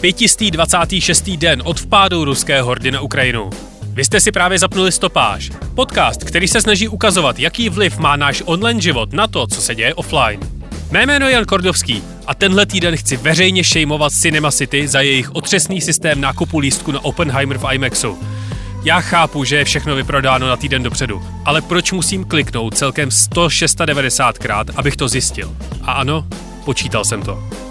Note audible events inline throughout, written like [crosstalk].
526. den od vpádu ruské hordy na Ukrajinu. Vy jste si právě zapnuli Stopáž, podcast, který se snaží ukazovat, jaký vliv má náš online život na to, co se děje offline. Mé jméno je Jan Kordovský a tenhle týden chci veřejně šejmovat Cinema City za jejich otřesný systém nákupu lístku na Oppenheimer v IMAXu. Já chápu, že je všechno vyprodáno na týden dopředu, ale proč musím kliknout celkem 196krát, abych to zjistil? A ano, počítal jsem to.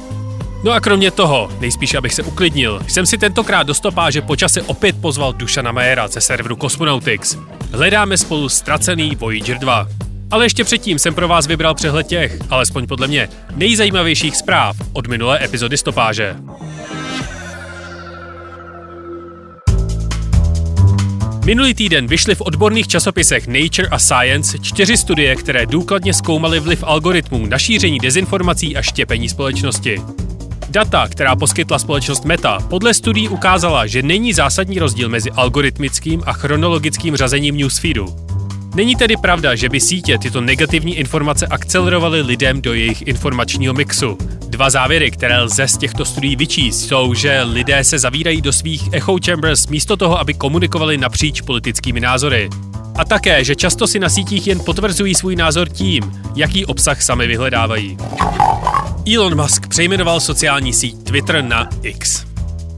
No a kromě toho, nejspíš abych se uklidnil, jsem si tentokrát do stopáže počase opět pozval Dušana Majera ze serveru Cosmonautics. Hledáme spolu ztracený Voyager 2. Ale ještě předtím jsem pro vás vybral přehled těch, alespoň podle mě, nejzajímavějších zpráv od minulé epizody stopáže. Minulý týden vyšly v odborných časopisech Nature a Science čtyři studie, které důkladně zkoumaly vliv algoritmů na šíření dezinformací a štěpení společnosti. Data, která poskytla společnost Meta, podle studií ukázala, že není zásadní rozdíl mezi algoritmickým a chronologickým řazením newsfeedu. Není tedy pravda, že by sítě tyto negativní informace akcelerovaly lidem do jejich informačního mixu. Dva závěry, které lze z těchto studií vyčíst, jsou, že lidé se zavírají do svých echo chambers místo toho, aby komunikovali napříč politickými názory. A také, že často si na sítích jen potvrzují svůj názor tím, jaký obsah sami vyhledávají. Elon Musk přejmenoval sociální síť Twitter na X.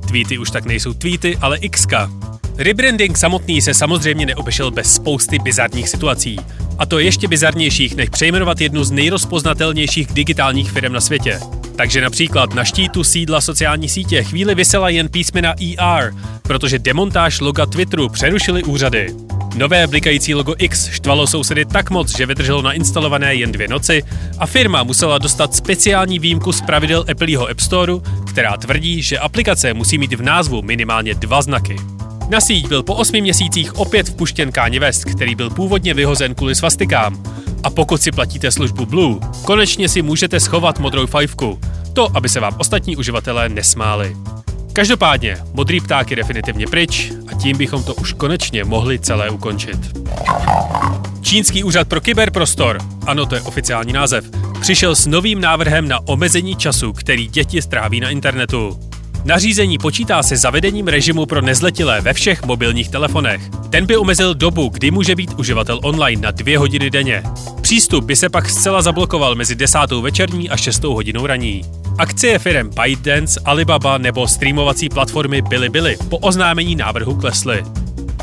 Tweety už tak nejsou tweety, ale Xka. Rebranding samotný se samozřejmě neobešel bez spousty bizarních situací. A to ještě bizarnějších, než přejmenovat jednu z nejrozpoznatelnějších digitálních firm na světě. Takže například na štítu sídla sociální sítě chvíli vysela jen písmena ER, protože demontáž loga Twitteru přerušily úřady. Nové blikající logo X štvalo sousedy tak moc, že vydrželo nainstalované jen dvě noci a firma musela dostat speciální výjimku z pravidel Appleho App Storeu, která tvrdí, že aplikace musí mít v názvu minimálně dva znaky. Na síť byl po osmi měsících opět vpuštěn Kanye West, který byl původně vyhozen kvůli svastikám. A pokud si platíte službu Blue, konečně si můžete schovat modrou fajfku. To, aby se vám ostatní uživatelé nesmáli. Každopádně, modrý pták je definitivně pryč a tím bychom to už konečně mohli celé ukončit. Čínský úřad pro kyberprostor, ano, to je oficiální název, přišel s novým návrhem na omezení času, který děti stráví na internetu. Nařízení počítá se zavedením režimu pro nezletilé ve všech mobilních telefonech. Ten by omezil dobu, kdy může být uživatel online na dvě hodiny denně. Přístup by se pak zcela zablokoval mezi desátou večerní a šestou hodinou raní. Akcie firm ByteDance, Alibaba nebo streamovací platformy Bilibili po oznámení návrhu klesly.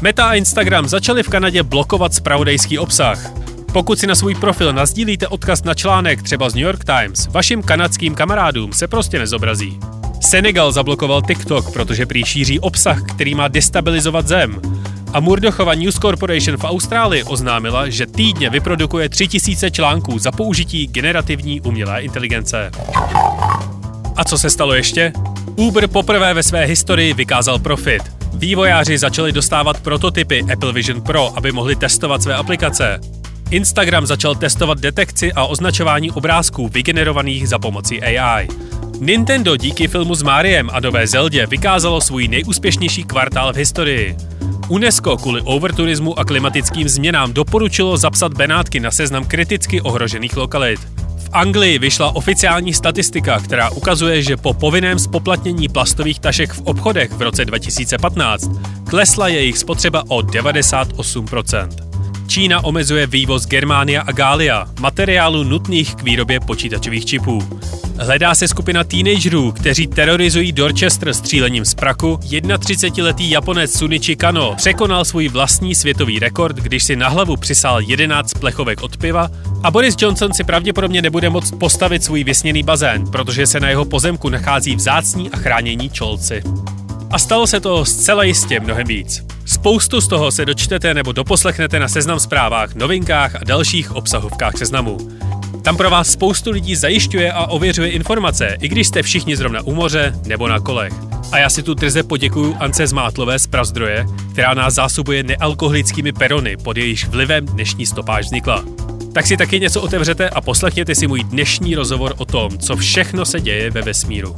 Meta a Instagram začaly v Kanadě blokovat spravodajský obsah. Pokud si na svůj profil nazdílíte odkaz na článek třeba z New York Times, vašim kanadským kamarádům se prostě nezobrazí. Senegal zablokoval TikTok, protože prý šíří obsah, který má destabilizovat zem. A Murdochova News Corporation v Austrálii oznámila, že týdně vyprodukuje 3000 článků za použití generativní umělé inteligence. A co se stalo ještě? Uber poprvé ve své historii vykázal profit. Vývojáři začali dostávat prototypy Apple Vision Pro, aby mohli testovat své aplikace. Instagram začal testovat detekci a označování obrázků vygenerovaných za pomocí AI. Nintendo díky filmu s Máriem a nové Zeldě vykázalo svůj nejúspěšnější kvartál v historii. UNESCO kvůli overturismu a klimatickým změnám doporučilo zapsat Benátky na seznam kriticky ohrožených lokalit. V Anglii vyšla oficiální statistika, která ukazuje, že po povinném spoplatnění plastových tašek v obchodech v roce 2015 klesla jejich spotřeba o 98%. Čína omezuje vývoz Germánia a Gália, materiálu nutných k výrobě počítačových čipů. Hledá se skupina teenagerů, kteří terorizují Dorchester střílením z praku. 31-letý Japonec Sunichi Kano překonal svůj vlastní světový rekord, když si na hlavu přisál 11 plechovek od piva a Boris Johnson si pravděpodobně nebude moct postavit svůj vysněný bazén, protože se na jeho pozemku nachází vzácní a chránění čolci. A stalo se to zcela jistě mnohem víc. Spoustu z toho se dočtete nebo doposlechnete na Seznam zprávách, novinkách a dalších obsahovkách seznamu. Tam pro vás spoustu lidí zajišťuje a ověřuje informace, i když jste všichni zrovna u moře nebo na kolech. A já si tu drze poděkuju Ance Zmátlové z Prazdroje, která nás zásobuje nealkoholickými perony, pod jejíž vlivem dnešní stopáž vznikla. Tak si taky něco otevřete a poslechněte si můj dnešní rozhovor o tom, co všechno se děje ve vesmíru.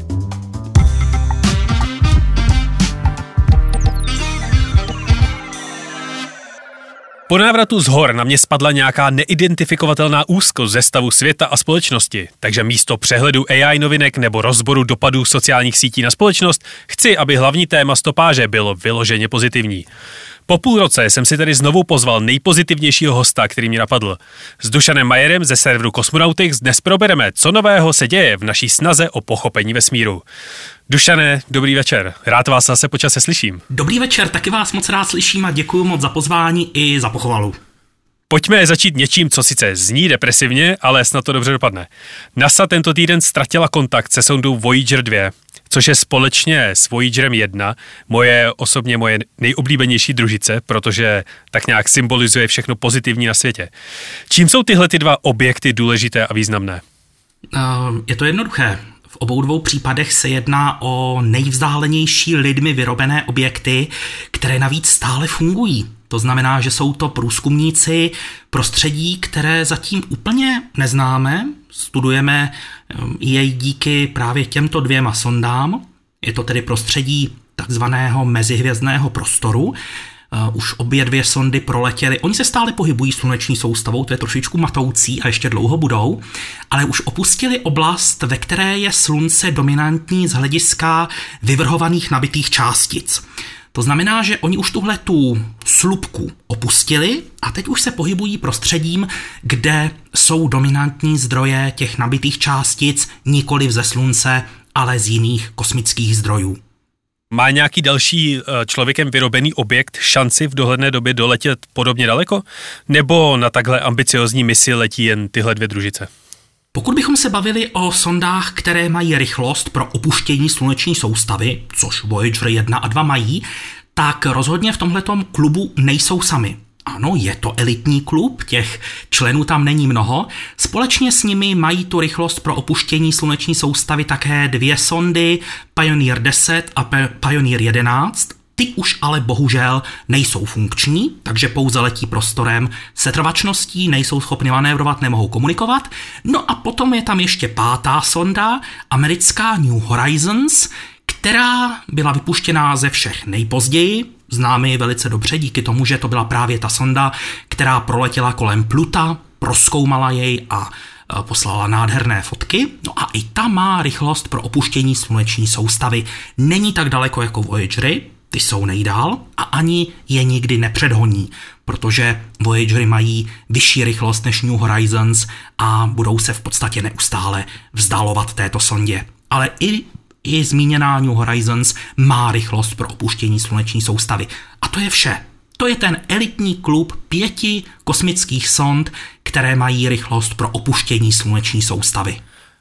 Po návratu z hor na mě spadla nějaká neidentifikovatelná úzkost ze stavu světa a společnosti, takže místo přehledu AI novinek nebo rozboru dopadů sociálních sítí na společnost chci, aby hlavní téma stopáže bylo vyloženě pozitivní. Po půl roce jsem si tedy znovu pozval nejpozitivnějšího hosta, který mi napadl. S Dušanem Majerem ze serveru Cosmonautics dnes probereme, co nového se děje v naší snaze o pochopení vesmíru. Dušane, dobrý večer. Rád vás zase počase slyším. Dobrý večer, taky vás moc rád slyším a děkuji moc za pozvání i za pochvalu. Pojďme začít něčím, co sice zní depresivně, ale snad to dobře dopadne. NASA tento týden ztratila kontakt se sondou Voyager 2 což je společně s Voyagerem 1 moje osobně moje nejoblíbenější družice, protože tak nějak symbolizuje všechno pozitivní na světě. Čím jsou tyhle ty dva objekty důležité a významné? Je to jednoduché. V obou dvou případech se jedná o nejvzdálenější lidmi vyrobené objekty, které navíc stále fungují. To znamená, že jsou to průzkumníci prostředí, které zatím úplně neznáme, studujeme ehm, jej díky právě těmto dvěma sondám. Je to tedy prostředí takzvaného mezihvězdného prostoru. Uh, už obě dvě sondy proletěly. Oni se stále pohybují sluneční soustavou, to je trošičku matoucí a ještě dlouho budou, ale už opustili oblast, ve které je slunce dominantní z hlediska vyvrhovaných nabitých částic. To znamená, že oni už tuhle tu slupku opustili a teď už se pohybují prostředím, kde jsou dominantní zdroje těch nabitých částic nikoli ze slunce, ale z jiných kosmických zdrojů. Má nějaký další eh, člověkem vyrobený objekt šanci v dohledné době doletět podobně daleko? Nebo na takhle ambiciozní misi letí jen tyhle dvě družice? Pokud bychom se bavili o sondách, které mají rychlost pro opuštění sluneční soustavy, což Voyager 1 a 2 mají, tak rozhodně v tomhletom klubu nejsou sami. Ano, je to elitní klub, těch členů tam není mnoho. Společně s nimi mají tu rychlost pro opuštění sluneční soustavy také dvě sondy, Pioneer 10 a Pioneer 11, ty už ale bohužel nejsou funkční, takže pouze letí prostorem se trvačností, nejsou schopni manévrovat, nemohou komunikovat. No a potom je tam ještě pátá sonda, americká New Horizons, která byla vypuštěná ze všech nejpozději, známe velice dobře díky tomu, že to byla právě ta sonda, která proletěla kolem Pluta, proskoumala jej a e, poslala nádherné fotky. No a i ta má rychlost pro opuštění sluneční soustavy. Není tak daleko jako Voyagery, ty jsou nejdál a ani je nikdy nepředhoní, protože Voyagery mají vyšší rychlost než New Horizons a budou se v podstatě neustále vzdálovat této sondě. Ale i i zmíněná New Horizons má rychlost pro opuštění sluneční soustavy. A to je vše. To je ten elitní klub pěti kosmických sond, které mají rychlost pro opuštění sluneční soustavy.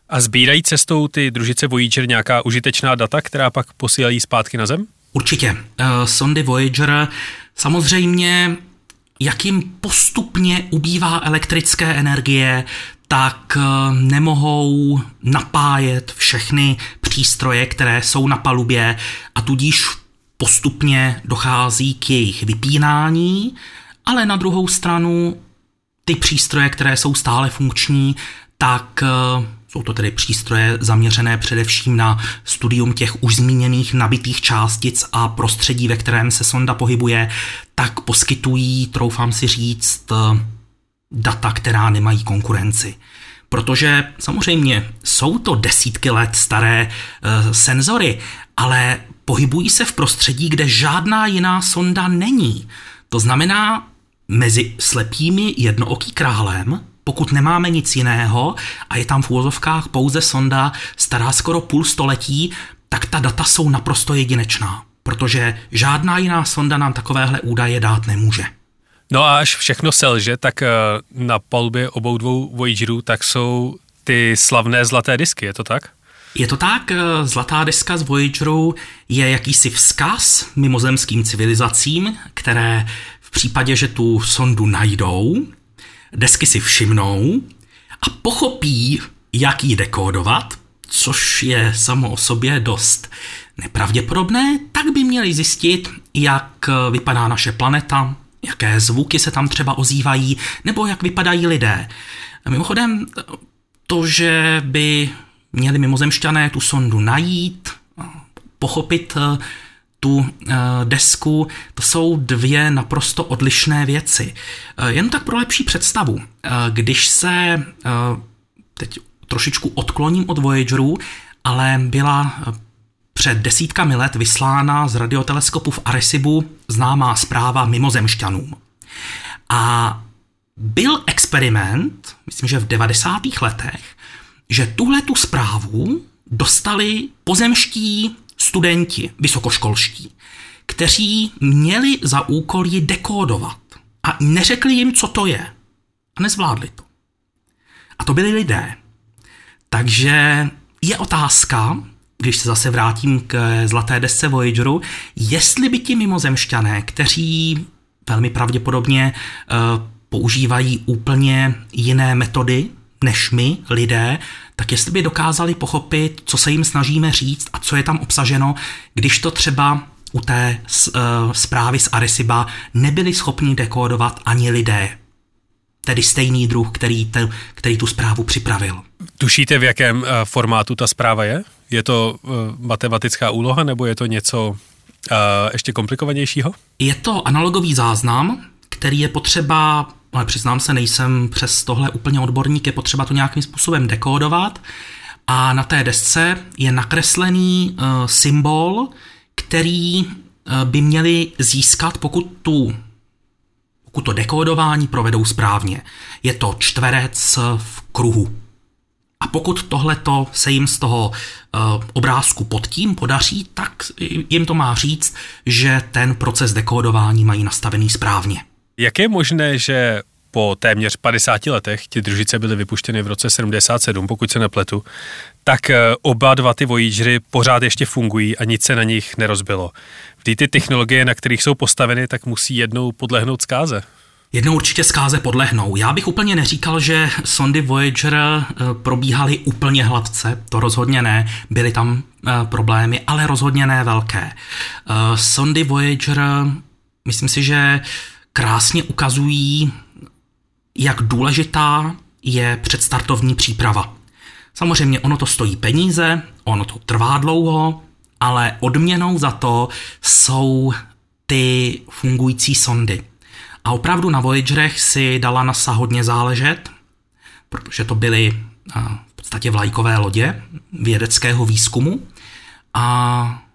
A sbírají cestou ty družice Voyager nějaká užitečná data, která pak posílají zpátky na Zem? Určitě. Uh, sondy Voyager samozřejmě jak jim postupně ubývá elektrické energie, tak eh, nemohou napájet všechny přístroje, které jsou na palubě a tudíž postupně dochází k jejich vypínání, ale na druhou stranu ty přístroje, které jsou stále funkční, tak eh, jsou to tedy přístroje zaměřené především na studium těch už zmíněných nabitých částic a prostředí, ve kterém se sonda pohybuje, tak poskytují, troufám si říct, data, která nemají konkurenci. Protože samozřejmě jsou to desítky let staré e, senzory, ale pohybují se v prostředí, kde žádná jiná sonda není. To znamená, mezi slepými jednooký králem, pokud nemáme nic jiného a je tam v úvozovkách pouze sonda stará skoro půl století, tak ta data jsou naprosto jedinečná, protože žádná jiná sonda nám takovéhle údaje dát nemůže. No a až všechno selže, tak eh, na palubě obou dvou Voyagerů tak jsou ty slavné zlaté disky, je to tak? Je to tak, eh, zlatá deska z Voyageru je jakýsi vzkaz mimozemským civilizacím, které v případě, že tu sondu najdou, desky si všimnou a pochopí, jak ji dekódovat, což je samo o sobě dost nepravděpodobné, tak by měli zjistit, jak vypadá naše planeta, jaké zvuky se tam třeba ozývají, nebo jak vypadají lidé. Mimochodem, to, že by měli mimozemšťané tu sondu najít, pochopit tu eh, desku, to jsou dvě naprosto odlišné věci. Eh, jen tak pro lepší představu, když se teď trošičku odkloním od Voyageru, ale byla před desítkami let vyslána z radioteleskopu v Arecibu známá zpráva mimozemšťanům. A byl experiment, myslím, že v 90. letech, že tuhle tu zprávu dostali pozemští studenti, vysokoškolští, kteří měli za úkol ji dekódovat a neřekli jim, co to je. A nezvládli to. A to byli lidé. Takže je otázka, když se zase vrátím k zlaté desce Voyageru, jestli by ti mimozemšťané, kteří velmi pravděpodobně uh, používají úplně jiné metody než my, lidé, tak jestli by dokázali pochopit, co se jim snažíme říct a co je tam obsaženo, když to třeba u té uh, zprávy z Areciba nebyli schopni dekódovat ani lidé. Tedy stejný druh, který, te, který tu zprávu připravil. Tušíte, v jakém uh, formátu ta zpráva je? Je to uh, matematická úloha nebo je to něco ještě komplikovanějšího? Je to analogový záznam, který je potřeba ale přiznám se, nejsem přes tohle úplně odborník, je potřeba to nějakým způsobem dekódovat. A na té desce je nakreslený uh, symbol, který uh, by měli získat, pokud tu pokud to dekódování provedou správně. Je to čtverec v kruhu. A pokud tohleto se jim z toho uh, obrázku pod tím podaří, tak jim to má říct, že ten proces dekódování mají nastavený správně. Jak je možné, že po téměř 50 letech, ty družice byly vypuštěny v roce 77, pokud se nepletu, tak eh, oba dva ty Voyagery pořád ještě fungují a nic se na nich nerozbilo. Vždy ty technologie, na kterých jsou postaveny, tak musí jednou podlehnout zkáze. Jednou určitě zkáze podlehnou. Já bych úplně neříkal, že sondy Voyager eh, probíhaly úplně hladce, to rozhodně ne, byly tam eh, problémy, ale rozhodně ne velké. Sondy Voyager, myslím si, že krásně ukazují, jak důležitá je předstartovní příprava. Samozřejmě ono to stojí peníze, ono to trvá dlouho, ale odměnou za to jsou ty fungující sondy. A opravdu na Voyagerech si dala NASA hodně záležet, protože to byly v podstatě vlajkové lodě vědeckého výzkumu a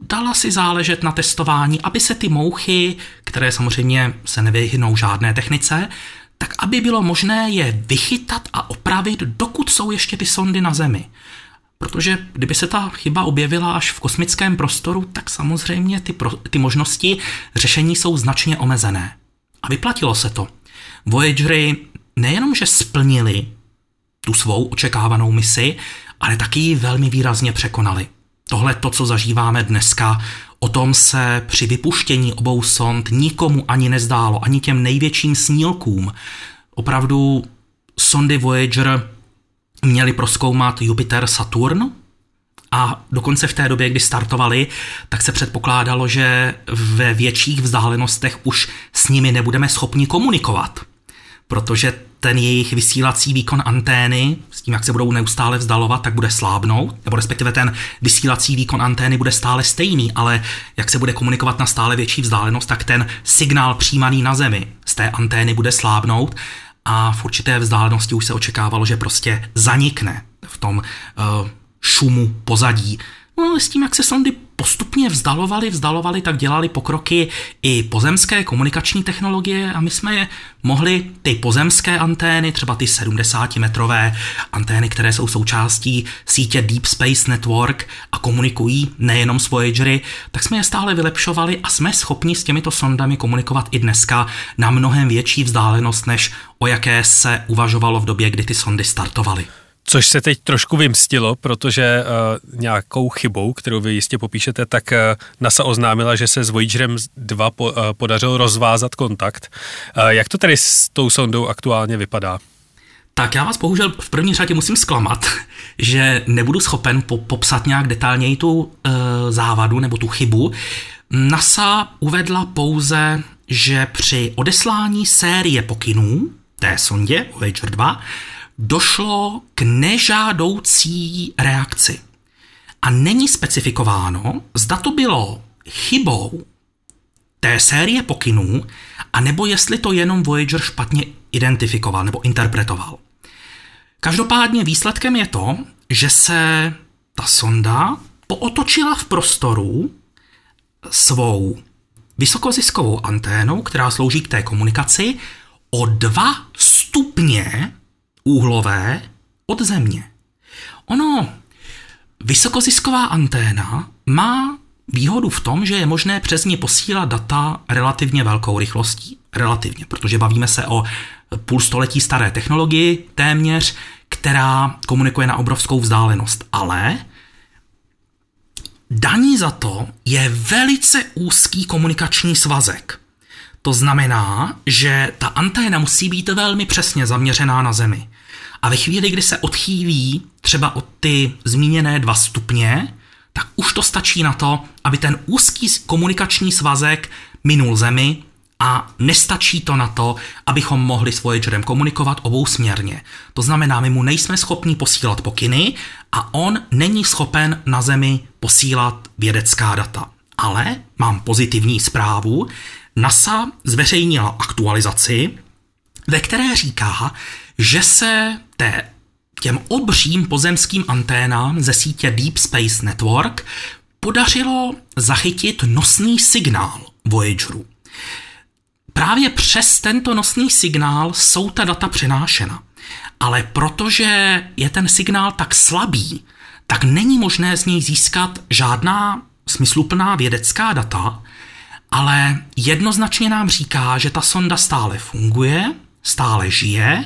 dala si záležet na testování, aby se ty mouchy, které samozřejmě se nevyhnou žádné technice, tak aby bylo možné je vychytat a opravit, dokud jsou ještě ty sondy na Zemi. Protože kdyby se ta chyba objevila až v kosmickém prostoru, tak samozřejmě ty, pro, ty možnosti řešení jsou značně omezené. A vyplatilo se to. Voyagery nejenom, že splnili tu svou očekávanou misi, ale taky ji velmi výrazně překonali. Tohle to, co zažíváme dneska, o tom se při vypuštění obou sond nikomu ani nezdálo, ani těm největším snílkům. Opravdu sondy Voyager měly proskoumat Jupiter, Saturn, a dokonce v té době, kdy startovali, tak se předpokládalo, že ve větších vzdálenostech už s nimi nebudeme schopni komunikovat protože ten jejich vysílací výkon antény, s tím, jak se budou neustále vzdalovat, tak bude slábnout, nebo respektive ten vysílací výkon antény bude stále stejný, ale jak se bude komunikovat na stále větší vzdálenost, tak ten signál přijímaný na Zemi z té antény bude slábnout a v určité vzdálenosti už se očekávalo, že prostě zanikne v tom uh, šumu pozadí. No, s tím, jak se sondy postupně vzdalovaly, vzdalovaly, tak dělali pokroky i pozemské komunikační technologie a my jsme je mohli ty pozemské antény, třeba ty 70-metrové antény, které jsou součástí sítě Deep Space Network a komunikují nejenom s Voyagery, tak jsme je stále vylepšovali a jsme schopni s těmito sondami komunikovat i dneska na mnohem větší vzdálenost, než o jaké se uvažovalo v době, kdy ty sondy startovaly. Což se teď trošku vymstilo, protože uh, nějakou chybou, kterou vy jistě popíšete, tak uh, NASA oznámila, že se s Voyagerem 2 po, uh, podařilo rozvázat kontakt. Uh, jak to tedy s tou sondou aktuálně vypadá? Tak já vás bohužel v první řadě musím zklamat, [laughs] že nebudu schopen po- popsat nějak detailněji tu e, závadu nebo tu chybu. NASA uvedla pouze, že při odeslání série pokynů té sondě Voyager 2 došlo k nežádoucí reakci. A není specifikováno, zda to bylo chybou té série pokynů, anebo jestli to jenom Voyager špatně identifikoval nebo interpretoval. Každopádně výsledkem je to, že se ta sonda pootočila v prostoru svou vysokoziskovou anténou, která slouží k té komunikaci, o dva stupně úhlové od Země. Ono, vysokozisková anténa má výhodu v tom, že je možné přes ní posílat data relativně velkou rychlostí. Relativně, protože bavíme se o půl století staré technologii téměř, která komunikuje na obrovskou vzdálenost. Ale daní za to je velice úzký komunikační svazek. To znamená, že ta anténa musí být velmi přesně zaměřená na Zemi. A ve chvíli, kdy se odchýlí třeba od ty zmíněné dva stupně, tak už to stačí na to, aby ten úzký komunikační svazek minul Zemi a nestačí to na to, abychom mohli s Voyagerem komunikovat obousměrně. To znamená, my mu nejsme schopni posílat pokyny a on není schopen na Zemi posílat vědecká data. Ale mám pozitivní zprávu. NASA zveřejnila aktualizaci, ve které říká, že se té, těm obřím pozemským anténám ze sítě Deep Space Network podařilo zachytit nosný signál Voyageru. Právě přes tento nosný signál jsou ta data přenášena. Ale protože je ten signál tak slabý, tak není možné z něj získat žádná smysluplná vědecká data, ale jednoznačně nám říká, že ta sonda stále funguje, stále žije,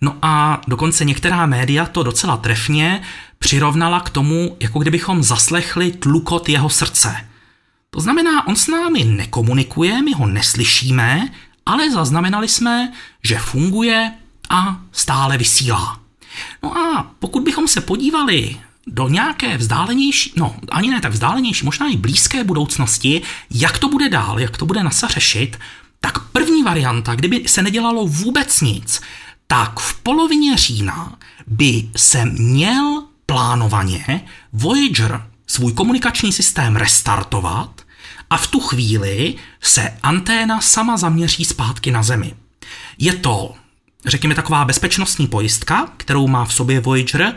no a dokonce některá média to docela trefně přirovnala k tomu, jako kdybychom zaslechli tlukot jeho srdce. To znamená, on s námi nekomunikuje, my ho neslyšíme, ale zaznamenali jsme, že funguje a stále vysílá. No a pokud bychom se podívali do nějaké vzdálenější, no ani ne tak vzdálenější, možná i blízké budoucnosti, jak to bude dál, jak to bude NASA řešit, tak první varianta, kdyby se nedělalo vůbec nic, tak v polovině října by se měl plánovaně Voyager svůj komunikační systém restartovat a v tu chvíli se anténa sama zaměří zpátky na Zemi. Je to, řekněme, taková bezpečnostní pojistka, kterou má v sobě Voyager,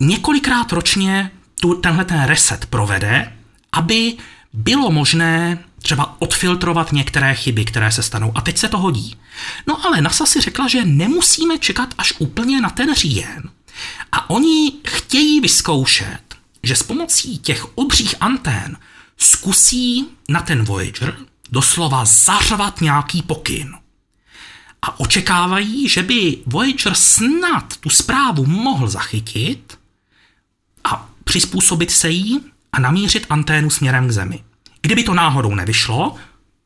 několikrát ročně tu, tenhle ten reset provede, aby bylo možné třeba odfiltrovat některé chyby, které se stanou. A teď se to hodí. No ale NASA si řekla, že nemusíme čekat až úplně na ten říjen. A oni chtějí vyzkoušet, že s pomocí těch obřích antén zkusí na ten Voyager doslova zařvat nějaký pokyn. A očekávají, že by Voyager snad tu zprávu mohl zachytit a přizpůsobit se jí a namířit anténu směrem k Zemi. Kdyby to náhodou nevyšlo,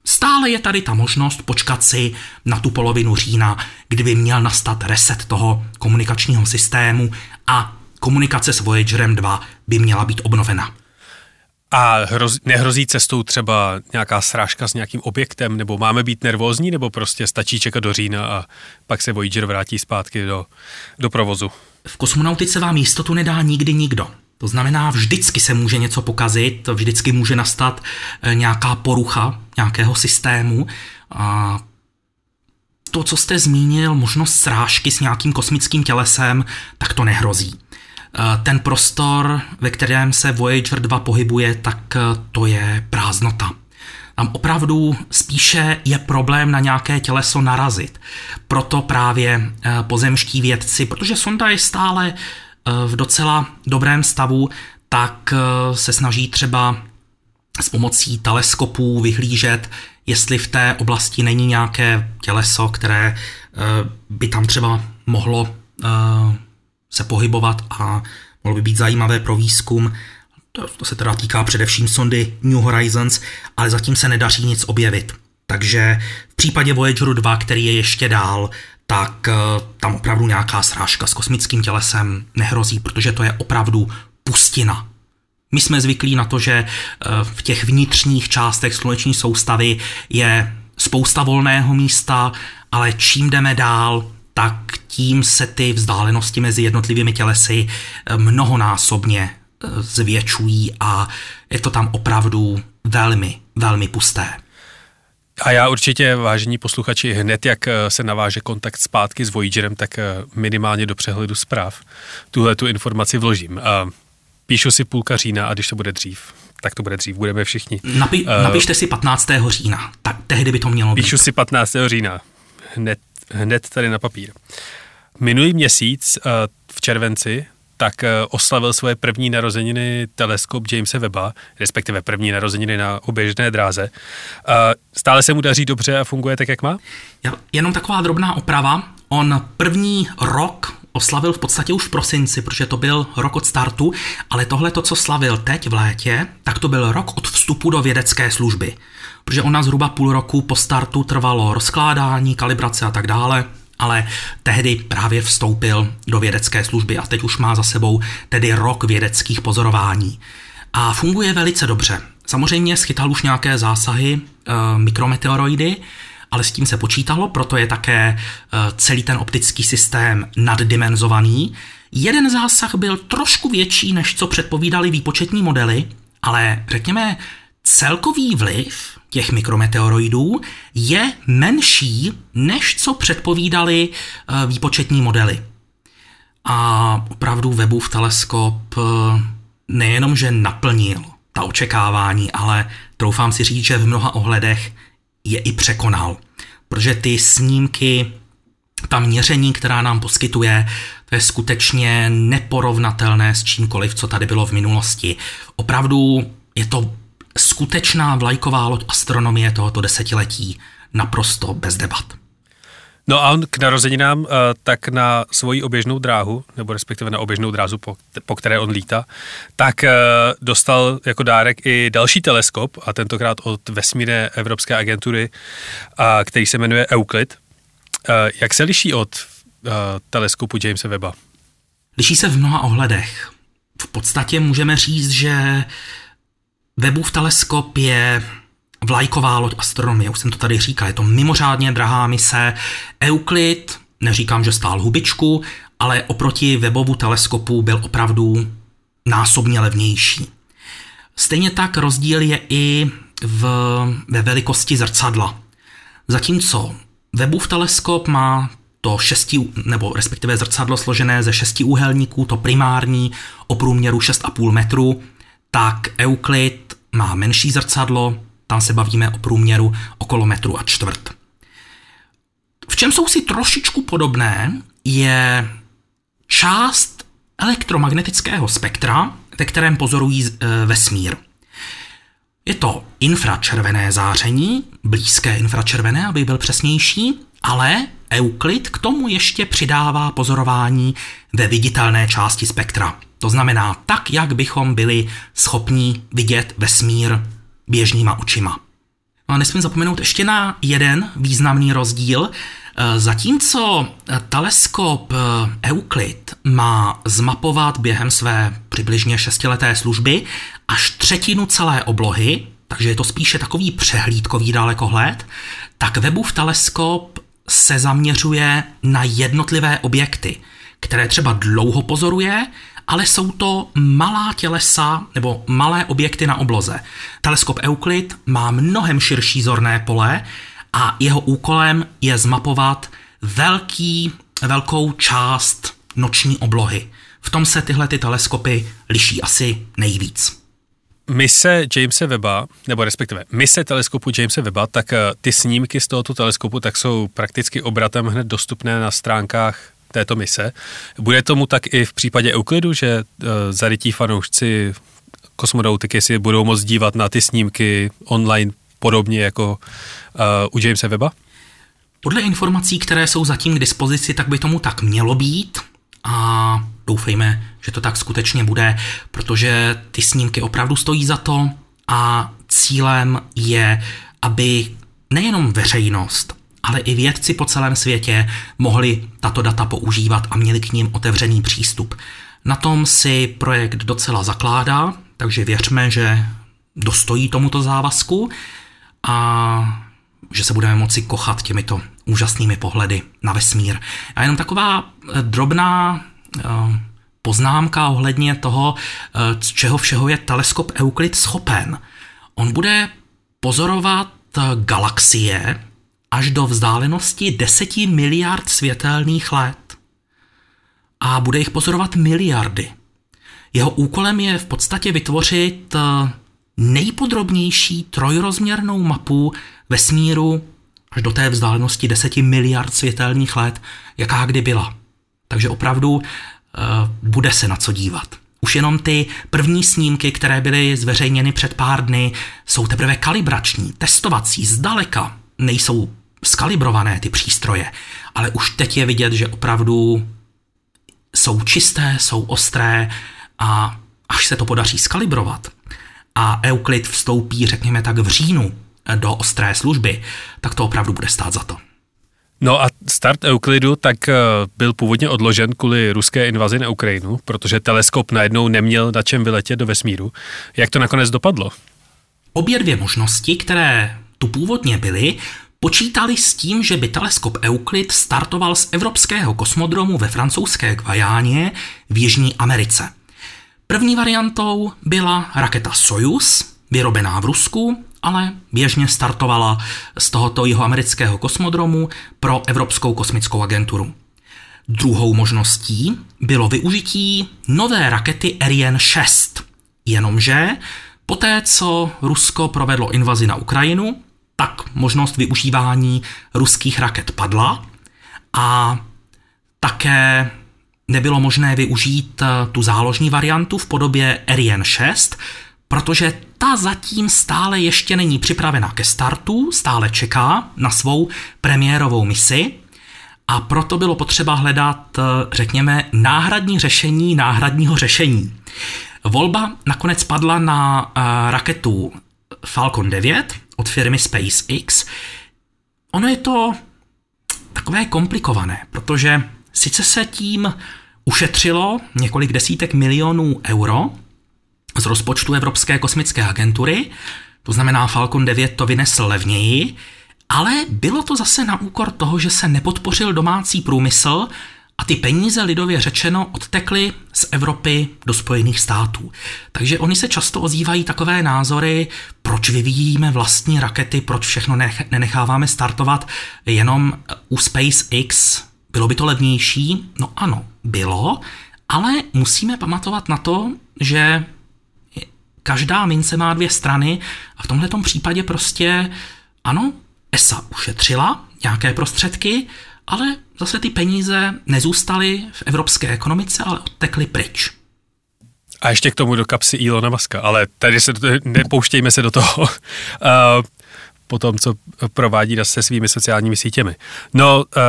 stále je tady ta možnost počkat si na tu polovinu října, kdyby měl nastat reset toho komunikačního systému a komunikace s Voyagerem 2 by měla být obnovena. A hroz, nehrozí cestou třeba nějaká srážka s nějakým objektem, nebo máme být nervózní, nebo prostě stačí čekat do října a pak se Voyager vrátí zpátky do, do provozu? V kosmonautice vám jistotu nedá nikdy nikdo. To znamená, vždycky se může něco pokazit, vždycky může nastat eh, nějaká porucha nějakého systému. A to, co jste zmínil, možnost srážky s nějakým kosmickým tělesem, tak to nehrozí. Eh, ten prostor, ve kterém se Voyager 2 pohybuje, tak eh, to je prázdnota. Tam opravdu spíše je problém na nějaké těleso narazit. Proto právě pozemští vědci, protože sonda je stále v docela dobrém stavu, tak se snaží třeba s pomocí teleskopů vyhlížet, jestli v té oblasti není nějaké těleso, které by tam třeba mohlo se pohybovat a mohlo by být zajímavé pro výzkum. To, to se teda týká především sondy New Horizons, ale zatím se nedaří nic objevit. Takže v případě Voyageru 2, který je ještě dál, tak eh, tam opravdu nějaká srážka s kosmickým tělesem nehrozí, protože to je opravdu pustina. My jsme zvyklí na to, že eh, v těch vnitřních částech sluneční soustavy je spousta volného místa, ale čím jdeme dál, tak tím se ty vzdálenosti mezi jednotlivými tělesy eh, mnohonásobně zvětšují a je to tam opravdu velmi, velmi pusté. A já určitě, vážení posluchači, hned jak eh, se naváže kontakt zpátky s Voyagerem, tak eh, minimálně do přehledu zpráv tuhle tu informaci vložím. Píšu si půlka října a když to bude dřív, tak to bude dřív, budeme všichni. Napi- uh, napište si 15. října, tak tehdy by to mělo píšu být. Píšu si 15. října, hned, hned tady na papír. Minulý měsíc v červenci tak eh, oslavil svoje první narozeniny teleskop Jamesa Webba, respektive první narozeniny na oběžné dráze. Stále se mu daří dobře a funguje tak, jak má? Jenom taková drobná oprava. On první rok oslavil v podstatě už v prosinci, protože to byl rok od startu, ale tohle to, co slavil teď v létě, tak to byl rok od vstupu do vědecké služby. Protože ona zhruba půl roku po startu trvalo rozkládání, kalibrace a tak dále ale tehdy právě vstoupil do vědecké služby a teď už má za sebou tedy rok vědeckých pozorování. A funguje velice dobře. Samozřejmě schytal už nějaké zásahy e, mikrometeoroidy, ale s tím se počítalo, proto je také e, celý ten optický systém naddimenzovaný. Jeden zásah byl trošku větší, než co předpovídali výpočetní modely, ale řekněme, celkový vliv těch mikrometeoroidů je menší, než co předpovídali eh, výpočetní modely. A opravdu Webův teleskop eh, nejenom, že naplnil ta očekávání, ale troufám si říct, že v mnoha ohledech je i překonal. Protože ty snímky, ta měření, která nám poskytuje, to je skutečně neporovnatelné s čímkoliv, co tady bylo v minulosti. Opravdu je to skutečná vlajková loď astronomie tohoto desetiletí naprosto bez debat. No a on k narozeninám eh, tak na svoji oběžnou dráhu, nebo respektive na oběžnou drázu, po, po které on lítá, tak eh, dostal jako dárek i další teleskop, a tentokrát od vesmírné evropské agentury, který se jmenuje Euclid. Eh, jak se liší od teleskopu Jamesa Webba? Liší se v mnoha ohledech. V podstatě můžeme říct, že Webův teleskop je vlajková loď astronomie, už jsem to tady říkal, je to mimořádně drahá mise. Euklid, neříkám, že stál hubičku, ale oproti Webovu teleskopu byl opravdu násobně levnější. Stejně tak rozdíl je i v, ve velikosti zrcadla. Zatímco Webův teleskop má to šesti, nebo respektive zrcadlo složené ze šesti úhelníků, to primární o průměru 6,5 metru, tak Euklid má menší zrcadlo, tam se bavíme o průměru okolo metru a čtvrt. V čem jsou si trošičku podobné, je část elektromagnetického spektra, ve kterém pozorují e, vesmír. Je to infračervené záření, blízké infračervené, aby byl přesnější, ale Euklid k tomu ještě přidává pozorování ve viditelné části spektra. To znamená tak, jak bychom byli schopni vidět vesmír běžnýma očima. No a nesmím zapomenout ještě na jeden významný rozdíl. E, zatímco teleskop e, Euclid má zmapovat během své přibližně šestileté služby až třetinu celé oblohy, takže je to spíše takový přehlídkový dalekohled, tak Webův teleskop se zaměřuje na jednotlivé objekty, které třeba dlouho pozoruje ale jsou to malá tělesa nebo malé objekty na obloze. Teleskop Euclid má mnohem širší zorné pole a jeho úkolem je zmapovat velký, velkou část noční oblohy. V tom se tyhle ty teleskopy liší asi nejvíc. Mise Jamesa Webba, nebo respektive mise teleskopu Jamesa Webba, tak eh, ty snímky z tohoto teleskopu tak jsou prakticky obratem hned dostupné na stránkách této mise. Bude tomu tak i v případě Euklidu, že uh, zarytí fanoušci kosmonautiky si budou moct dívat na ty snímky online podobně jako uh, u Jamesa Weba? Podle informací, které jsou zatím k dispozici, tak by tomu tak mělo být a doufejme, že to tak skutečně bude, protože ty snímky opravdu stojí za to a cílem je, aby nejenom veřejnost, ale i vědci po celém světě mohli tato data používat a měli k ním otevřený přístup. Na tom si projekt docela zakládá, takže věřme, že dostojí tomuto závazku a že se budeme moci kochat těmito úžasnými pohledy na vesmír. A jenom taková eh, drobná eh, poznámka ohledně toho, eh, z čeho všeho je teleskop Euclid schopen. On bude pozorovat galaxie až do vzdálenosti 10 miliard světelných let. A bude jich pozorovat miliardy. Jeho úkolem je v podstatě vytvořit nejpodrobnější trojrozměrnou mapu vesmíru až do té vzdálenosti 10 miliard světelných let, jaká kdy byla. Takže opravdu uh, bude se na co dívat. Už jenom ty první snímky, které byly zveřejněny před pár dny, jsou teprve kalibrační, testovací, zdaleka nejsou skalibrované ty přístroje, ale už teď je vidět, že opravdu jsou čisté, jsou ostré a až se to podaří skalibrovat a Euklid vstoupí, řekněme tak, v říjnu do ostré služby, tak to opravdu bude stát za to. No a start Euklidu tak eh, byl původně odložen kvůli ruské invazi na Ukrajinu, protože teleskop najednou neměl na čem vyletět do vesmíru. Jak to nakonec dopadlo? Obě dvě možnosti, které tu původně byly, počítali s tím, že by teleskop Euklid startoval z Evropského kosmodromu ve francouzské Guajáně v Jižní Americe. První variantou byla raketa Soyuz, vyrobená v Rusku ale běžně startovala z tohoto jeho amerického kosmodromu pro Evropskou kosmickou agenturu. Druhou možností bylo využití nové rakety Ariane 6, jenomže poté, co Rusko provedlo invazi na Ukrajinu, tak možnost využívání ruských raket padla a také nebylo možné využít tu záložní variantu v podobě Ariane 6, protože ta zatím stále ještě není připravena ke startu, stále čeká na svou premiérovou misi a proto bylo potřeba hledat, eh, řekněme, náhradní řešení náhradního řešení. Volba nakonec padla na uh, raketu Falcon 9 od firmy SpaceX. Ono je to takové komplikované, protože sice se tím ušetřilo několik desítek milionů euro, z rozpočtu Evropské kosmické agentury, to znamená Falcon 9 to vynesl levněji, ale bylo to zase na úkor toho, že se nepodpořil domácí průmysl a ty peníze lidově řečeno odtekly z Evropy do Spojených států. Takže oni se často ozývají takové názory, proč vyvíjíme vlastní rakety, proč všechno nenecháváme startovat jenom u SpaceX. Bylo by to levnější? No ano, bylo, ale musíme pamatovat na to, že každá mince má dvě strany a v tomhle případě prostě ano, ESA ušetřila nějaké prostředky, ale zase ty peníze nezůstaly v evropské ekonomice, ale odtekly pryč. A ještě k tomu do kapsy Ilona Maska, ale tady se nepouštějme se do toho [laughs] uh, po tom, co provádí se svými sociálními sítěmi. No, uh,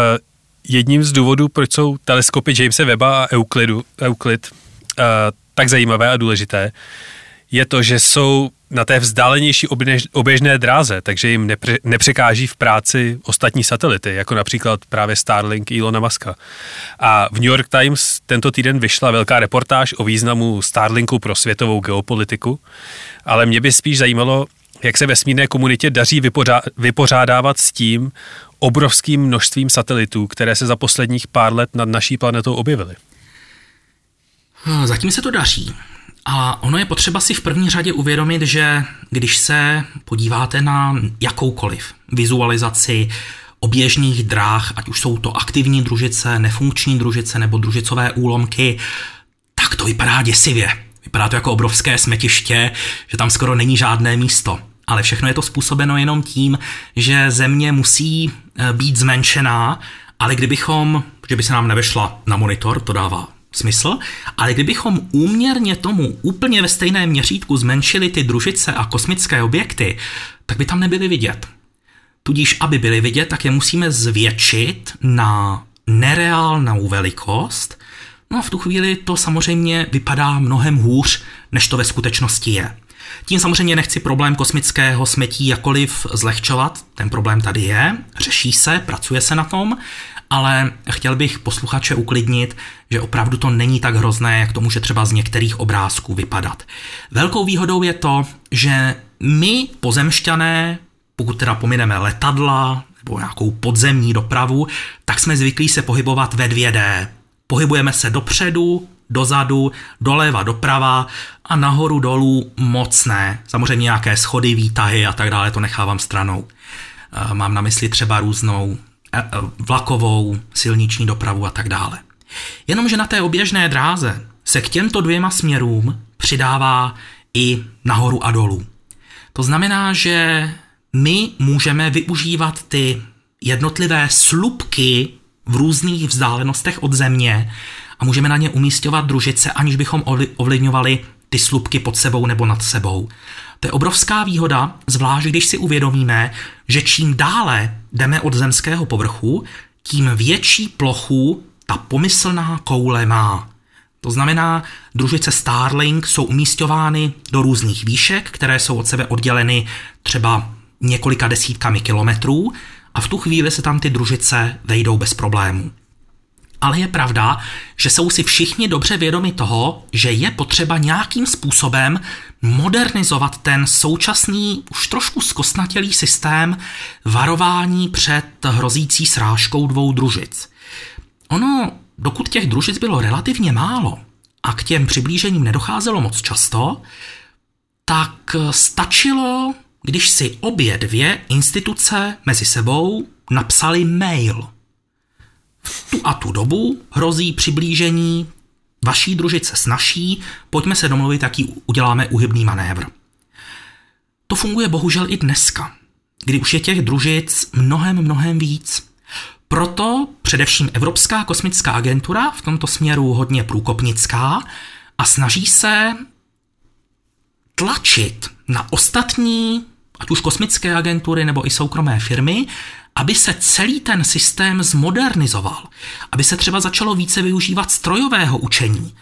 jedním z důvodů, proč jsou teleskopy Jamesa Weba a Euklidu, Euclid uh, tak zajímavé a důležité, je to, že jsou na té vzdálenější oběžné dráze, takže jim nepře- nepřekáží v práci ostatní satelity, jako například právě Starlink Elona Muska. A v New York Times tento týden vyšla velká reportáž o významu Starlinku pro světovou geopolitiku, ale mě by spíš zajímalo, jak se vesmírné komunitě daří vypořá- vypořádávat s tím obrovským množstvím satelitů, které se za posledních pár let nad naší planetou objevily. Zatím se to daří. A ono je potřeba si v první řadě uvědomit, že když se podíváte na jakoukoliv vizualizaci oběžných dráh, ať už jsou to aktivní družice, nefunkční družice nebo družicové úlomky, tak to vypadá děsivě. Vypadá to jako obrovské smetiště, že tam skoro není žádné místo. Ale všechno je to způsobeno jenom tím, že země musí eh, být zmenšená, ale kdybychom, že by se nám nevešla na monitor, to dává smysl, ale kdybychom úměrně tomu úplně ve stejném měřítku zmenšili ty družice a kosmické objekty, tak by tam nebyly vidět. Tudíž, aby byly vidět, tak je musíme zvětšit na nereálnou velikost, no a v tu chvíli to samozřejmě vypadá mnohem hůř, než to ve skutečnosti je. Tím samozřejmě nechci problém kosmického smetí jakoliv zlehčovat, ten problém tady je, řeší se, pracuje se na tom, ale chtěl bych posluchače uklidnit, že opravdu to není tak hrozné, jak to může třeba z některých obrázků vypadat. Velkou výhodou je to, že my, pozemšťané, pokud teda pomineme letadla nebo nějakou podzemní dopravu, tak jsme zvyklí se pohybovat ve 2D. Pohybujeme se dopředu, dozadu, doleva, doprava a nahoru dolů moc ne. Samozřejmě nějaké schody, výtahy a tak dále, to nechávám stranou. Mám na mysli třeba různou vlakovou, silniční dopravu a tak dále. Jenomže na té oběžné dráze se k těmto dvěma směrům přidává i nahoru a dolů. To znamená, že my můžeme využívat ty jednotlivé slupky v různých vzdálenostech od země a můžeme na ně umístěvat družice, aniž bychom ovlivňovali ty slupky pod sebou nebo nad sebou. To je obrovská výhoda, zvlášť když si uvědomíme, že čím dále jdeme od zemského povrchu, tím větší plochu ta pomyslná koule má. To znamená, družice Starlink jsou umístěvány do různých výšek, které jsou od sebe odděleny třeba několika desítkami kilometrů a v tu chvíli se tam ty družice vejdou bez problémů. Ale je pravda, že jsou si všichni dobře vědomi toho, že je potřeba nějakým způsobem modernizovat ten současný, už trošku zkostnatělý systém varování před hrozící srážkou dvou družic. Ono, dokud těch družic bylo relativně málo a k těm přiblížením nedocházelo moc často, tak stačilo, když si obě dvě instituce mezi sebou napsali mail – v tu a tu dobu hrozí přiblížení vaší družice s naší, pojďme se domluvit, jaký uděláme uhybný manévr. To funguje bohužel i dneska, kdy už je těch družic mnohem, mnohem víc. Proto především Evropská kosmická agentura v tomto směru hodně průkopnická a snaží se tlačit na ostatní, ať už kosmické agentury nebo i soukromé firmy, aby se celý ten systém zmodernizoval, aby se třeba začalo více využívat strojového učení,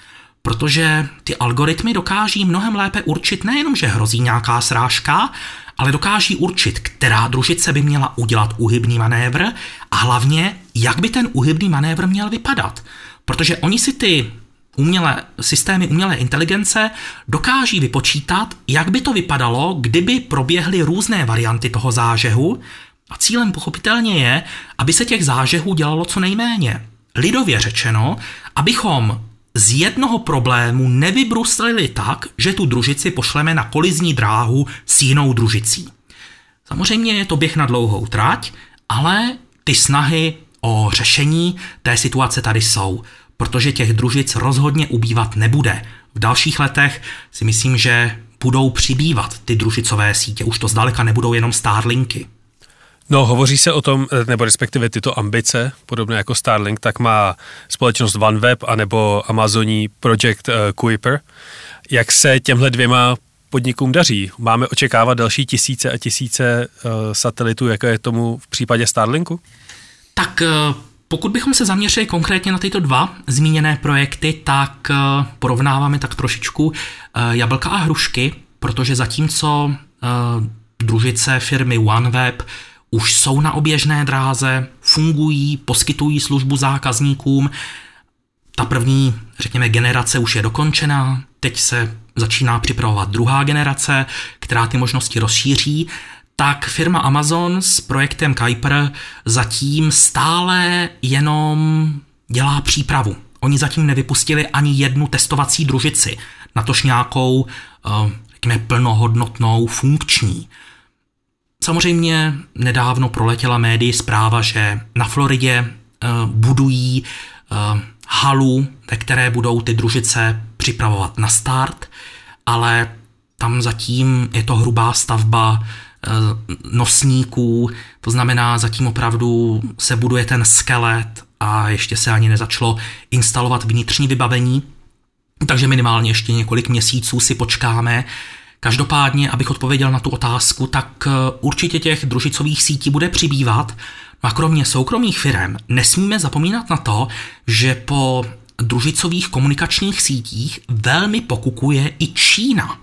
protože ty algoritmy dokáží mnohem lépe určit nejenom, že hrozí nějaká srážka, ale dokáží určit, která družice by měla udělat uhybný manévr a hlavně, jak by ten uhybný manévr měl vypadat. Protože oni si ty umělé, systémy umělé inteligence dokáží vypočítat, jak by to vypadalo, kdyby proběhly různé varianty toho zážehu a cílem pochopitelně je, aby se těch zážehů dělalo co nejméně. Lidově řečeno, abychom z jednoho problému nevybruslili tak, že tu družici pošleme na kolizní dráhu s jinou družicí. Samozřejmě je to běh na dlouhou trať, ale ty snahy o řešení té situace tady jsou, protože těch družic rozhodně ubývat nebude. V dalších letech si myslím, že budou přibývat ty družicové sítě, už to zdaleka nebudou jenom Starlinky. No, hovoří se o tom, eh, nebo respektive tyto ambice, podobně jako Starlink, tak má společnost OneWeb anebo Amazoní Project uh, Kuiper. Jak se těmhle dvěma podnikům daří? Máme očekávat další tisíce a tisíce uh, satelitů, jako je tomu v případě Starlinku? Tak uh, pokud bychom se zaměřili konkrétně na tyto dva zmíněné projekty, tak porovnáváme tak trošičku jablka a hrušky, protože zatímco družice firmy OneWeb už jsou na oběžné dráze, fungují, poskytují službu zákazníkům. Ta první, řekněme, generace už je dokončená, teď se začíná připravovat druhá generace, která ty možnosti rozšíří, tak firma Amazon s projektem Kuiper zatím stále jenom dělá přípravu. Oni zatím nevypustili ani jednu testovací družici, natož nějakou, eh, řekněme, plnohodnotnou, funkční. Samozřejmě nedávno proletěla médii zpráva, že na Floridě uh, budují uh, halu, ve které budou ty družice připravovat na start, ale tam zatím je to hrubá stavba uh, nosníků, to znamená zatím opravdu se buduje ten skelet a ještě se ani nezačalo instalovat vnitřní vybavení, takže minimálně ještě několik měsíců si počkáme, Každopádně, abych odpověděl na tu otázku, tak eh, určitě těch družicových sítí bude přibývat. No a kromě soukromých firm nesmíme zapomínat na to, že po družicových komunikačních sítích velmi pokukuje i Čína.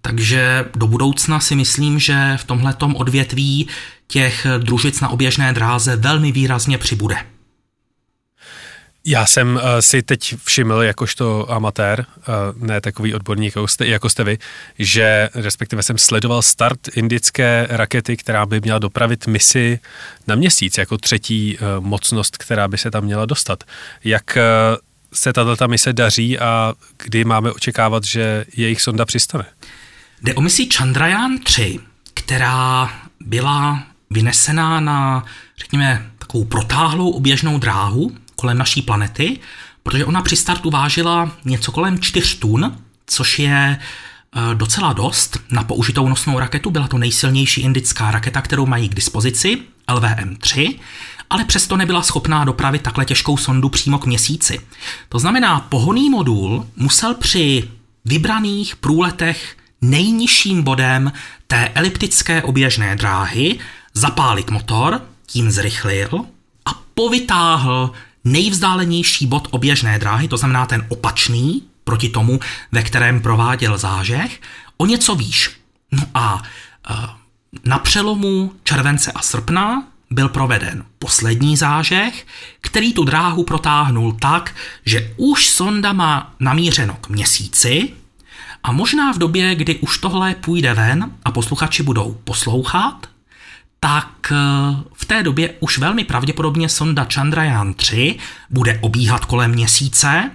Takže do budoucna si myslím, že v tomhletom odvětví těch družic na oběžné dráze velmi výrazně přibude. Já jsem uh, si teď všiml, jakožto amatér, uh, ne takový odborník jako jste, jako jste vy, že respektive jsem sledoval start indické rakety, která by měla dopravit misi na měsíc, jako třetí uh, mocnost, která by se tam měla dostat. Jak uh, se tato mise daří a kdy máme očekávat, že jejich sonda přistane? Jde o misi Chandrayaan 3, která byla vynesená na, řekněme, takovou protáhlou oběžnou dráhu kolem naší planety, protože ona při startu vážila něco kolem 4 tun, což je eh, docela dost na použitou nosnou raketu. Byla to nejsilnější indická raketa, kterou mají k dispozici, LVM-3, ale přesto nebyla schopná dopravit takhle těžkou sondu přímo k měsíci. To znamená, pohoný modul musel při vybraných průletech nejnižším bodem té eliptické oběžné dráhy zapálit motor, tím zrychlil a povytáhl nejvzdálenější bod oběžné dráhy, to znamená ten opačný proti tomu, ve kterém prováděl zážeh, o něco výš. No a e, na přelomu července a srpna byl proveden poslední zážeh, který tu dráhu protáhnul tak, že už sonda má namířeno k měsíci a možná v době, kdy už tohle půjde ven a posluchači budou poslouchat, tak eh, v té době už velmi pravděpodobně sonda Chandrayaan 3 bude obíhat kolem měsíce,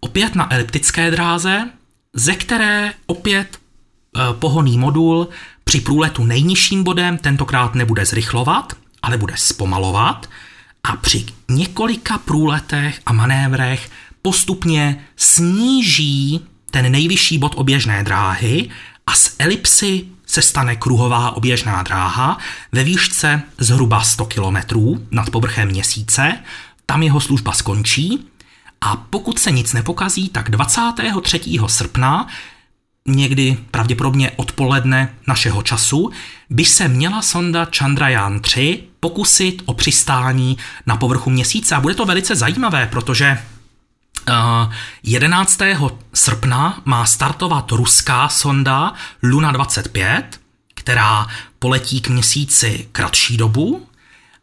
opět na eliptické dráze, ze které opět eh, pohoný modul při průletu nejnižším bodem tentokrát nebude zrychlovat, ale bude zpomalovat a při několika průletech a manévrech postupně sníží ten nejvyšší bod oběžné dráhy a z elipsy se stane kruhová oběžná dráha ve výšce zhruba 100 km nad povrchem měsíce. Tam jeho služba skončí a pokud se nic nepokazí, tak 23. srpna někdy pravděpodobně odpoledne našeho času, by se měla sonda Chandrayaan 3 pokusit o přistání na povrchu měsíce. A bude to velice zajímavé, protože 11. srpna má startovat ruská sonda Luna 25, která poletí k měsíci kratší dobu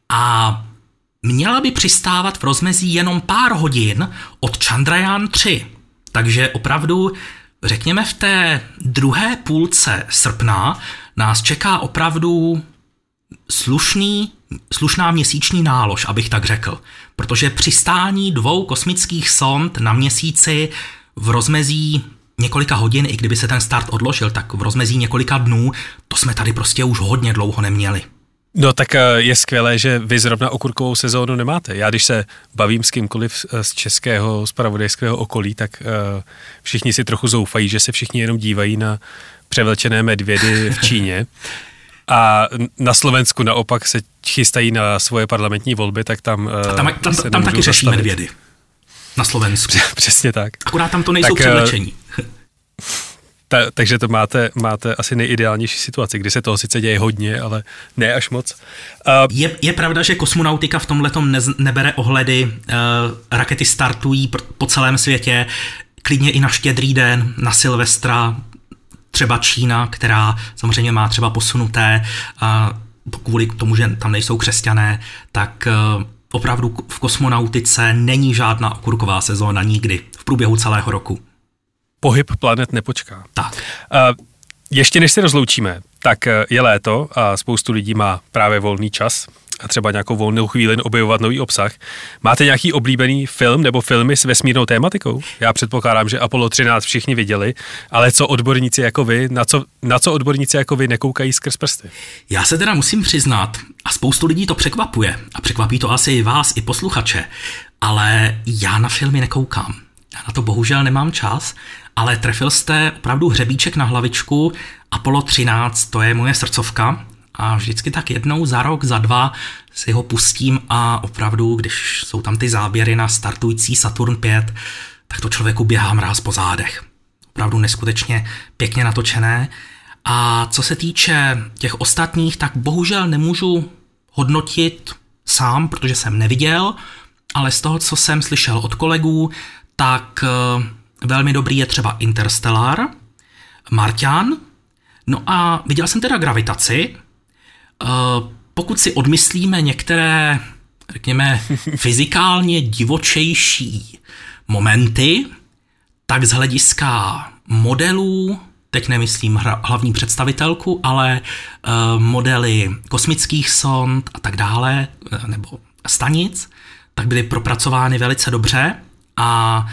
a měla by přistávat v rozmezí jenom pár hodin od Chandrayaan 3. Takže opravdu, řekněme, v té druhé půlce srpna nás čeká opravdu slušný, slušná měsíční nálož, abych tak řekl. Protože přistání dvou kosmických sond na měsíci v rozmezí několika hodin, i kdyby se ten start odložil, tak v rozmezí několika dnů, to jsme tady prostě už hodně dlouho neměli. No tak eh, je skvělé, že vy zrovna okurkovou sezónu nemáte. Já když se bavím s kýmkoliv z českého spravodajského okolí, tak eh, všichni si trochu zoufají, že se všichni jenom dívají na převlečené medvědy v Číně. [laughs] A na Slovensku naopak se chystají na svoje parlamentní volby, tak tam A tam, tam, tam, tam taky řeší medvědy. Na Slovensku. Přesně tak. Akorát tam to nejsou tak, eh, převlečení. Ta, takže to máte, máte asi nejideálnější situaci, kdy se toho sice děje hodně, ale ne až moc. Uh, je, je pravda, že kosmonautika v tomhle ne, nebere ohledy, uh, rakety startují po celém světě, klidně i na štědrý den, na Silvestra, třeba Čína, která samozřejmě má třeba posunuté, kvůli tomu, že tam nejsou křesťané, tak e, opravdu v kosmonautice není žádná okurková sezóna nikdy v průběhu celého roku. Pohyb planet nepočká. Tak. Uh, ještě než se rozloučíme, tak e, je léto a spoustu lidí má právě volný čas a třeba nějakou volnou chvíli objevovat nový obsah. Máte nějaký oblíbený film nebo filmy s vesmírnou tématikou? Já předpokládám, že Apollo 13 všichni viděli, ale co odborníci jako vy, na co, na co odborníci jako vy nekoukají skrz prsty? Já se teda musím přiznat, a spoustu lidí to překvapuje, a překvapí to asi i vás, i posluchače, ale já na filmy nekoukám. Já na to bohužel nemám čas, ale trefil jste opravdu hřebíček na hlavičku. Apollo 13, to je moje srdcovka a vždycky tak jednou za rok, za dva si ho pustím a opravdu, když jsou tam ty záběry na startující Saturn 5, tak to člověku běhá mráz po zádech. Opravdu neskutečně pěkně natočené. A co se týče těch ostatních, tak bohužel nemůžu hodnotit sám, protože jsem neviděl, ale z toho, co jsem slyšel od kolegů, tak eh, velmi dobrý je třeba Interstellar, Martian, No a viděl jsem teda gravitaci. Eh, pokud si odmyslíme některé, řekněme, [laughs] fyzikálně divočejší momenty, tak z hlediska modelů, teď nemyslím hlavní představitelku, ale uh, modely kosmických sond a tak dále, eh, nebo stanic, tak byly propracovány velice dobře a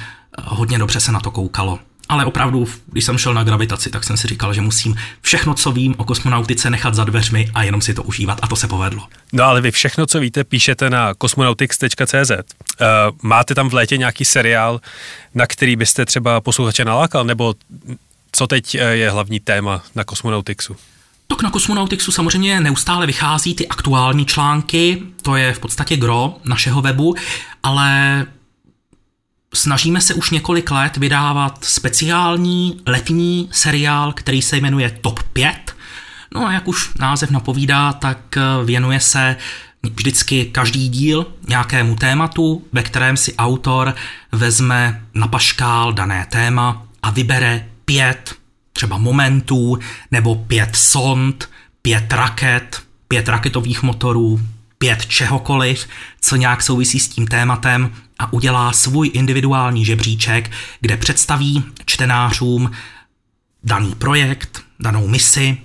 hodně dobře se na to koukalo. Ale opravdu, když jsem šel na gravitaci, tak jsem si říkal, že musím všechno, co vím o kosmonautice, nechat za dveřmi a jenom si to užívat. A to se povedlo. No ale vy všechno, co víte, píšete na cosmonautics.cz. Uh, eh, máte tam v létě nějaký seriál, na který byste třeba posluchače nalákal? Nebo co teď eh, je hlavní téma na kosmonautixu? Tak na Kosmonautixu samozřejmě neustále vychází ty aktuální články, to je v podstatě gro našeho webu, ale snažíme se už několik let vydávat speciální letní seriál, který se jmenuje Top 5. No a jak už název napovídá, tak eh, věnuje se vždycky každý díl nějakému tématu, ve kterém si autor vezme na paškál dané téma a vybere pět třeba momentů, nebo pět sond, pět raket, pět raketových motorů, pět čehokoliv, co nějak souvisí s tím tématem a udělá svůj individuální žebříček, kde představí čtenářům daný projekt, danou misi,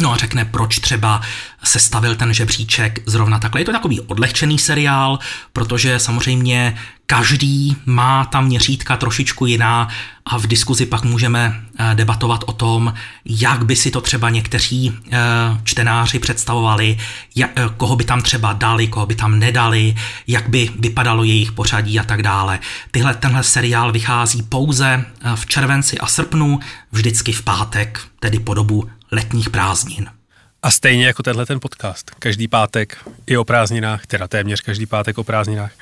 No a řekne, proč třeba sestavil ten žebříček zrovna takhle. Je to takový odlehčený seriál, protože samozřejmě každý má tam měřítka trošičku jiná a v diskuzi pak můžeme eh, debatovat o tom, jak by si to třeba někteří eh, čtenáři představovali, eh, koho by tam třeba dali, koho by tam nedali, jak by vypadalo jejich pořadí a tak dále. Tyhle, tenhle seriál vychází pouze v červenci a srpnu, vždycky v pátek, tedy po dobu letních prázdnin. A stejně jako tenhle ten podcast. Každý pátek i o prázdninách, teda téměř každý pátek o prázdninách.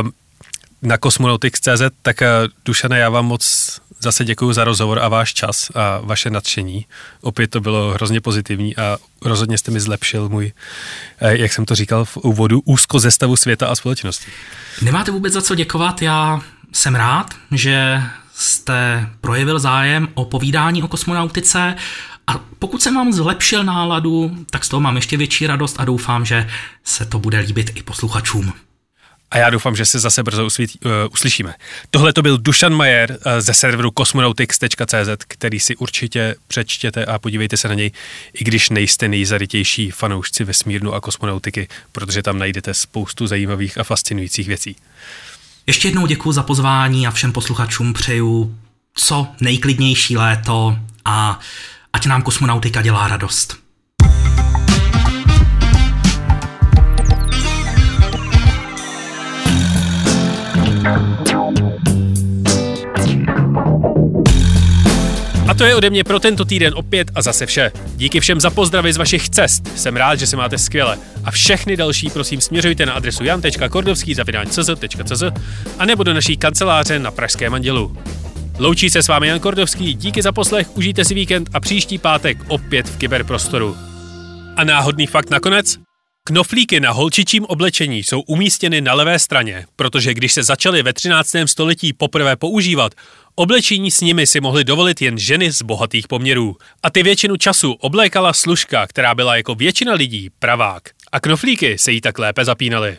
Um, na Cosmonautics.cz, tak uh, Dušane, já vám moc zase děkuji za rozhovor a váš čas a vaše nadšení. Opět to bylo hrozně pozitivní a rozhodně jste mi zlepšil můj, eh, jak jsem to říkal v úvodu, úzko ze stavu světa a společnosti. Nemáte vůbec za co děkovat, já jsem rád, že jste projevil zájem o povídání o kosmonautice a pokud jsem vám zlepšil náladu, tak z toho mám ještě větší radost a doufám, že se to bude líbit i posluchačům. A já doufám, že se zase brzo usvětí, uh, uslyšíme. Tohle to byl Dušan Majer uh, ze serveru cosmonautics.cz, který si určitě přečtěte a podívejte se na něj, i když nejste nejzarytější fanoušci vesmírnu a kosmonautiky, protože tam najdete spoustu zajímavých a fascinujících věcí. Ještě jednou děkuji za pozvání a všem posluchačům přeju co nejklidnější léto a ať nám kosmonautika dělá radost. A to je ode mě pro tento týden opět a zase vše. Díky všem za pozdravy z vašich cest. Jsem rád, že se máte skvěle. A všechny další prosím směřujte na adresu jan.kordovský.cz a nebo do naší kanceláře na Pražském andělu. Loučí se s vámi Jan Kordovský, díky za poslech, užijte si víkend a příští pátek opět v kyberprostoru. A náhodný fakt nakonec? Knoflíky na holčičím oblečení jsou umístěny na levé straně, protože když se začaly ve 13. století poprvé používat, oblečení s nimi si mohly dovolit jen ženy z bohatých poměrů. A ty většinu času oblékala služka, která byla jako většina lidí pravák. A knoflíky se jí tak lépe zapínaly.